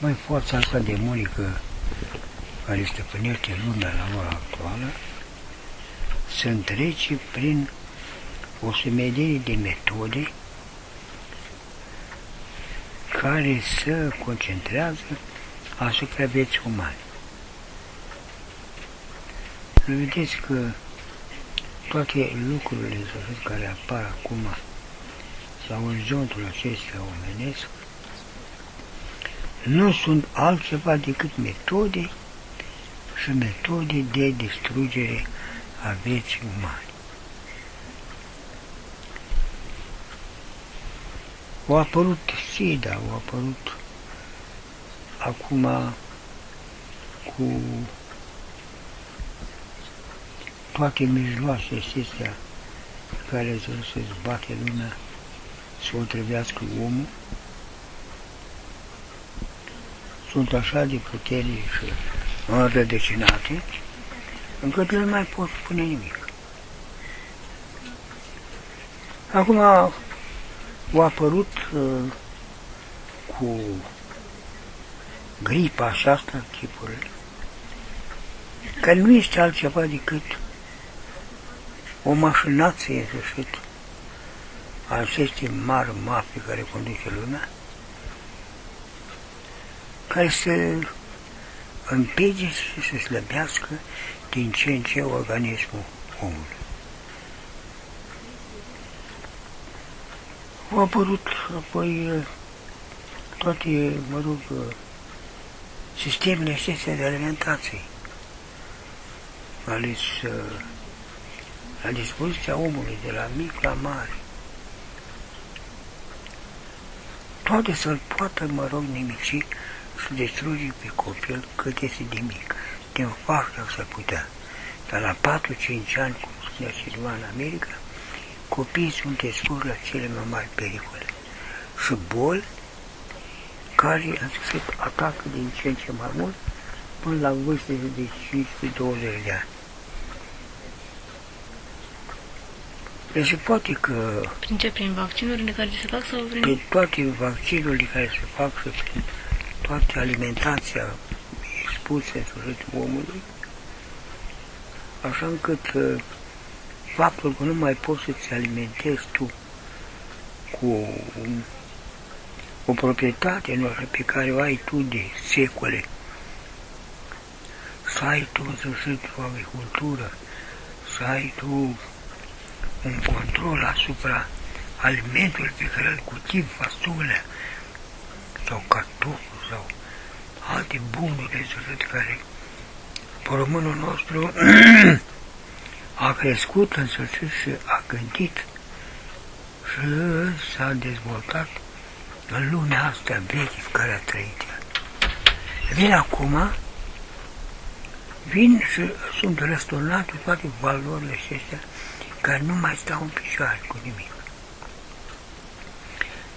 mai forța asta demonică care stăpânește lumea la ora actuală să întrece prin o sumedenie de metode care se concentrează asupra vieții umane. Nu vedeți că toate lucrurile care apar acum la orizontul acesta omenesc nu sunt altceva decât metode și metode de distrugere a vieții umane. Au apărut SIDA, au apărut acum cu toate mijloacele acestea care să zbate lumea să o trebuiască omul, sunt așa de puternici înrădăcinate, încât nu mai pot spune nimic. Acum au apărut uh, cu gripa aceasta chipurile, că nu este altceva decât o mașinație în sfârșit a acestei mari mafii care conduce lumea, care se împinge și se slăbească din ce în ce organismul omului. Au apărut apoi toate, mă rog, sistemele acestea de alimentație, ales la dispoziția omului, de la mic la mare. Toate să-l poată, mă rog, nimici să distruge pe copil cât este de mic. Din față să putea. Dar la 4-5 ani, cum spunea cineva în America, copiii sunt expuși la cele mai mari pericole. Și boli care, în sfârșit, atacă din ce în ce mai mult până la vârste de 15-20 de ani. Deci poate că... Prin ce? Prin vaccinurile care se fac sau prin... Prin toate vaccinurile care se fac și prin toată alimentația expusă în sfârșit omului, așa încât uh, faptul că nu mai poți să-ți alimentezi tu cu un, o proprietate noastră pe care o ai tu de secole, să ai tu în sfârșit o agricultură, să ai tu un control asupra alimentului pe care îl cultiv, fasole sau cartoful sau alte bunuri de suflet care pe românul nostru a crescut în sfârșit și a gândit și s-a dezvoltat în lumea asta veche care a trăit. Vin acum, vin și sunt răsturnate toate valorile acestea care nu mai stau în picioare cu nimic.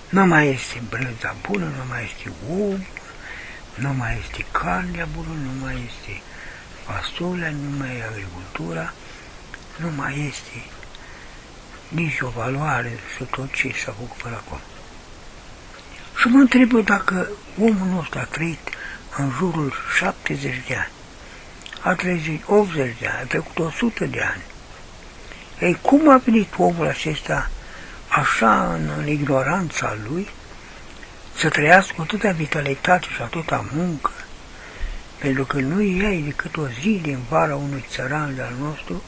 Nu mai este brânza bună, nu mai este ou, nu mai este carnea bună, nu mai este fasolea, nu mai e agricultura, nu mai este nici o valoare și tot ce s-a făcut până acum. Și mă întreb dacă omul nostru a trăit în jurul 70 de ani, a trăit 80 de ani, a trecut 100 de ani, ei, cum a venit omul acesta așa în, în ignoranța lui să trăiască cu atâta vitalitate și atâta muncă? Pentru că nu e decât o zi din vara unui țăran de-al nostru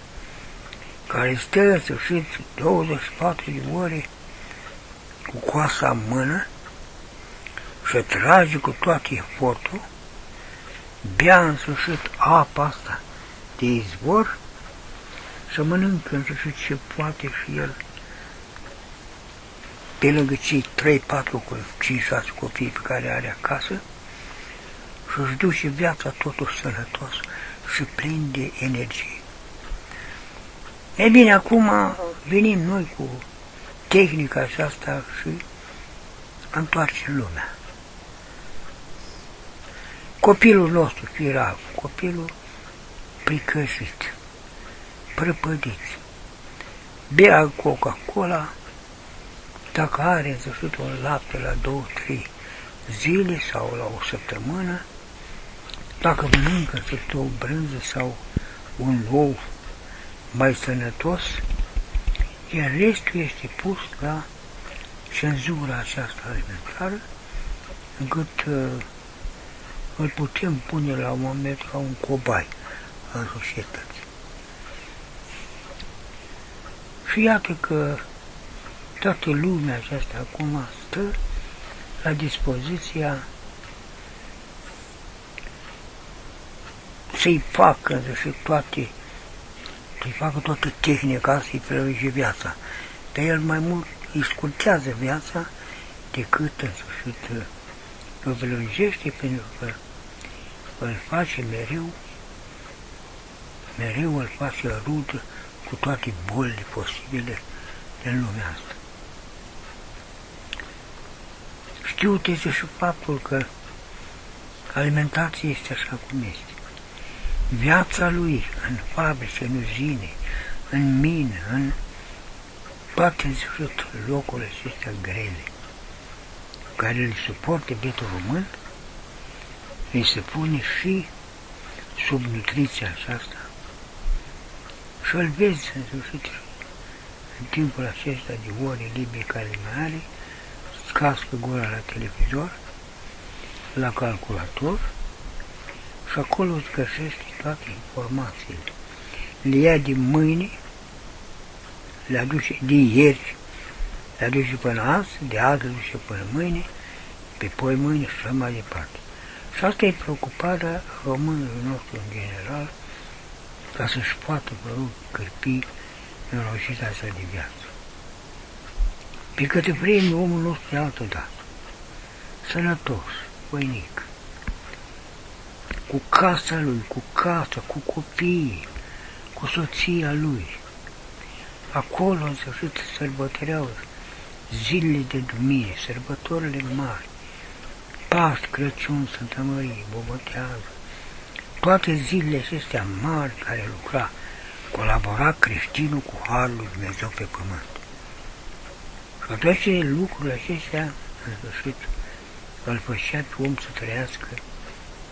care stă să știți 24 de ore cu coasa în mână și trage cu toate efortul, bea în sfârșit apa asta de izvor să mănâncă și ce poate și el pe lângă cei 3, 4, 5, 6 copii pe care are acasă și își duce viața totul sănătos și plin de energie. E bine, acum venim noi cu tehnica aceasta și întoarcem lumea. Copilul nostru, era copilul pricășit, prăpădiți. Bea Coca-Cola, dacă are în sfârșit un lapte la 2, 3 zile sau la o săptămână, dacă mănâncă câte o brânză sau un ou mai sănătos, iar restul este pus la cenzura aceasta alimentară, încât uh, îl putem pune la un moment ca un cobai al societății. Și iată că toată lumea aceasta acum stă la dispoziția să-i facă și toate, să-i facă toată tehnica, să-i prelunge viața. Dar el mai mult îi scurtează viața decât în sfârșit îl prelungește pentru că îl face mereu, mereu îl face rudă cu toate bolile posibile din lumea asta. Știu este și faptul că alimentația este așa cum este. Viața lui în fabrice, în uzine, în mine, în toate locurile acestea grele, care le suportă bietul român, îi se pune și sub nutriția aceasta. Și îl vezi în sfârșit în timpul acesta de ore libere care mai are, cască gura la televizor, la calculator și acolo îți găsești toate informațiile. Le ia din mâine, le aduce de ierți, le aduce până azi, de azi le aduce până mâine, pe poi mâine și așa mai departe. Și asta e preocuparea românului nostru în general, ca să-și poată, vă rog, cârpi în roșita asta de viață. Pe câte vreme omul nostru de altă dată, sănătos, voinic, cu casa lui, cu casa, cu copiii, cu soția lui. Acolo în sfârșit sărbătoreau zilele de dumire, sărbătorile mari, Paști, Crăciun, Sfântă Mărie, Bobotează, toate zilele acestea mari care lucra, colabora creștinul cu Harul lui Dumnezeu pe pământ. Și toate lucrurile acestea, în sfârșit, îl făcea pe om să trăiască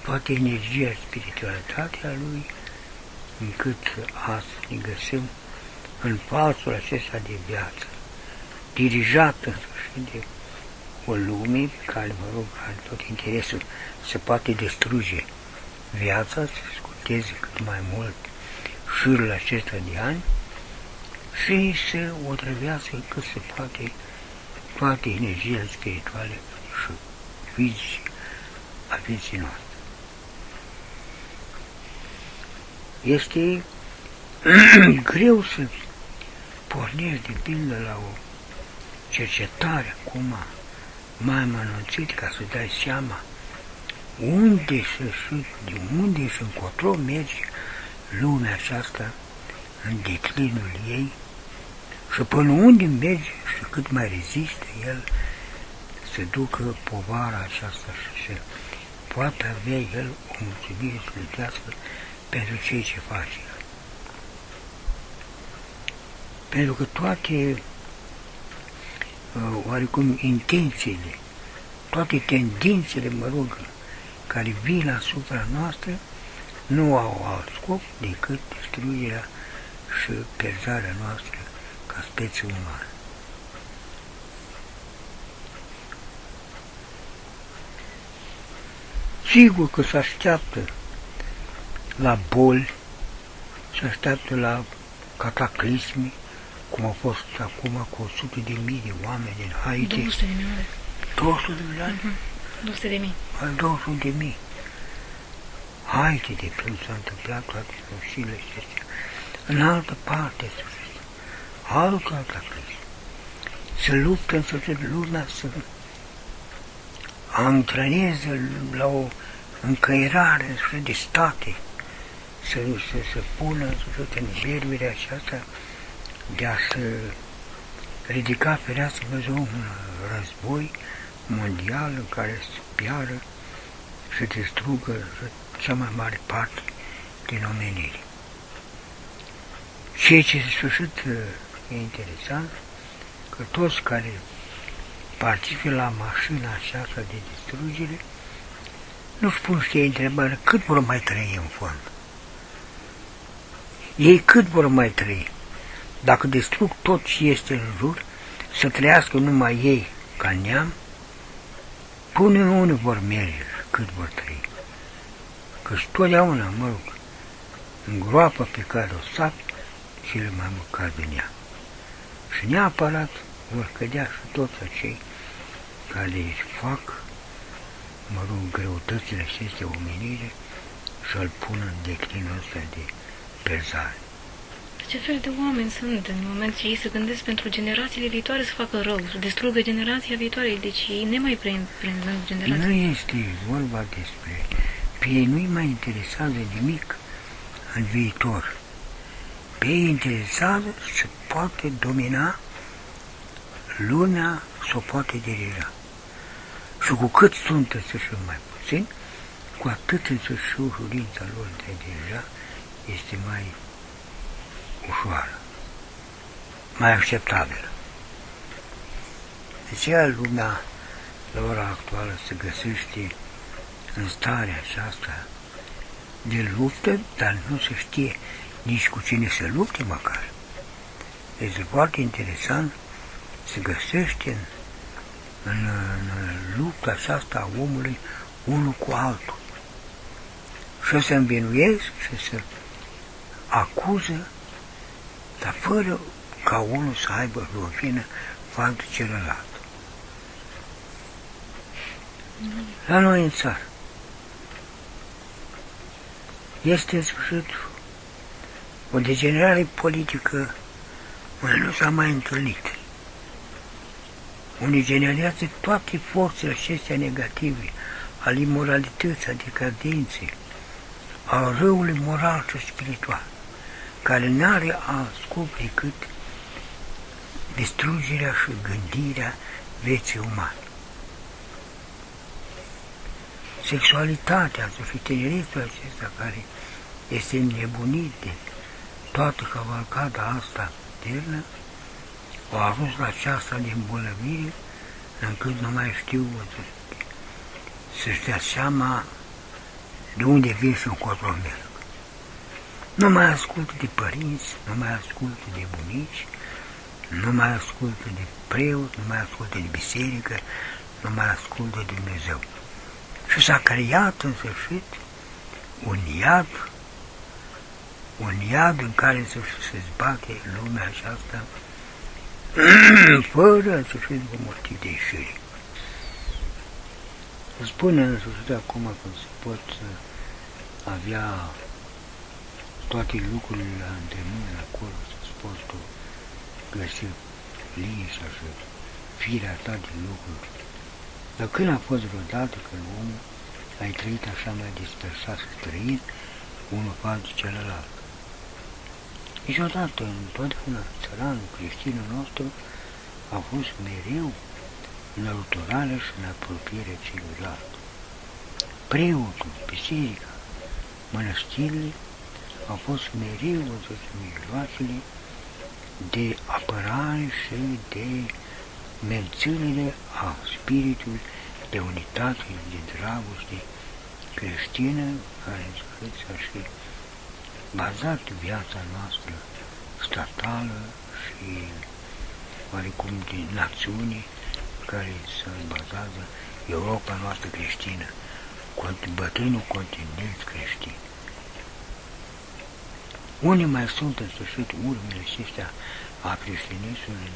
toată energia, spiritualitatea lui, încât astăzi ne găsim în pasul acesta de viață, dirijat în sfârșit de o lume pe care, mă rog, are tot interesul. Să poate distruge viața, să scuteze cât mai mult șirul acesta de ani și să o trăvească cât se poate toate energiile spirituale și fizice a vieții noastre. Este greu să pornești de pildă la o cercetare acum mai amănunțit ca să dai seama unde să și de unde și încotro merge lumea aceasta în declinul ei și până unde merge și cât mai rezistă el să ducă povara aceasta și să poate avea el o mulțumire sfântească pentru ceea ce face el. Pentru că toate uh, oarecum intențiile, toate tendințele, mă rog, care vin asupra noastră, nu au alt scop decât destruirea și pierzarea noastră ca specie umană. Sigur că se așteaptă la boli, se așteaptă la cataclisme, cum au fost acum cu 100 de mii de oameni din Haiti. 200 de milioane. 200 de milioane? Uh-huh. 200 de mii. Al 200 de mii. Haiti, de când s-a întâmplat toate sfârșile acestea. În altă parte, altă cataclism. Să luptă în sfârșit lumea să antreneze la o încăierare de state, să se pună în sfârșit în jerbirea aceasta de a se ridica fereastră Dumnezeu un război mondial în care să piară și distrugă cea mai mare parte din omenire. Ceea ce în sfârșit e interesant, că toți care participe la mașina aceasta de distrugere, nu-și pun știe întrebare cât vor mai trăi în fond. Ei cât vor mai trăi? Dacă distrug tot ce este în jur, să trăiască numai ei ca neam, pune unde vor merge cât vor trăi. Căci totdeauna, mă rog, în groapa pe care o sap, cele mai măcar din ea. Și neapărat vor cădea și toți acei care își fac, mă rog, greutățile acestea omenire și îl pun în declinul ăsta de pesare. Ce fel de oameni sunt în moment ce ei se gândesc pentru generațiile viitoare să facă rău, să distrugă generația viitoare, deci ei ne mai prind, prind în generația. Nu este vorba despre... Pe ei nu-i mai interesează nimic în viitor. Pe ei interesează să poate domina lumea, să o poate dirija. Și cu cât sunt să și mai puțin, cu atât însă și ușurința lor de a dirija este mai ușoară, mai acceptabilă. De ce lumea la ora actuală se găsește în starea aceasta de luptă, dar nu se știe nici cu cine să lupte măcar. Este foarte interesant să găsește în, în, în lupta aceasta a omului unul cu altul. Și să învinuiesc și să acuză, dar fără ca unul să aibă rușine față de celălalt. La noi în țară este în sfârșit o degenerare politică unde nu s-a mai întâlnit. Unde generează toate forțele acestea negative al imoralității, a decadenței, a răului moral și spiritual, care nu are alt scop decât distrugerea și gândirea vieții umane. Sexualitatea și tineretul acesta care este nebunit de toată cavalcada asta ternă, au ajuns la aceasta de îmbolnăvire, încât nu mai știu să-și dea seama de unde vin și încotro merg. Nu mai ascultă de părinți, nu mai ascultă de bunici, nu mai ascultă de preot, nu mai ascultă de biserică, nu mai ascultă de Dumnezeu. Și s-a creat în sfârșit un iad, un iad în care să se zbate lumea aceasta fără să fie motiv de ieșire. Spune în sfârșit acum că se pot avea toate lucrurile la îndemână acolo, să poți tu găsi liniștea și firea ta din lucruri. Dar când a fost vreodată că omul ai trăit așa mai dispersat și trăit unul față celălalt? Niciodată, întotdeauna, țăranul creștinul nostru a fost mereu în ajutorare și în apropiere celuilalt. Preotul, biserica, mănăstirile au fost mereu văzut mijloacele de apărare și de mențiunile a spiritului de unitate, de dragoste creștină, care în sfârșit s-a și bazat viața noastră statală și oarecum de națiune care se bazează Europa noastră creștină, bătrânul continent creștin. Unii mai sunt în sfârșit urmele acestea a creștinismului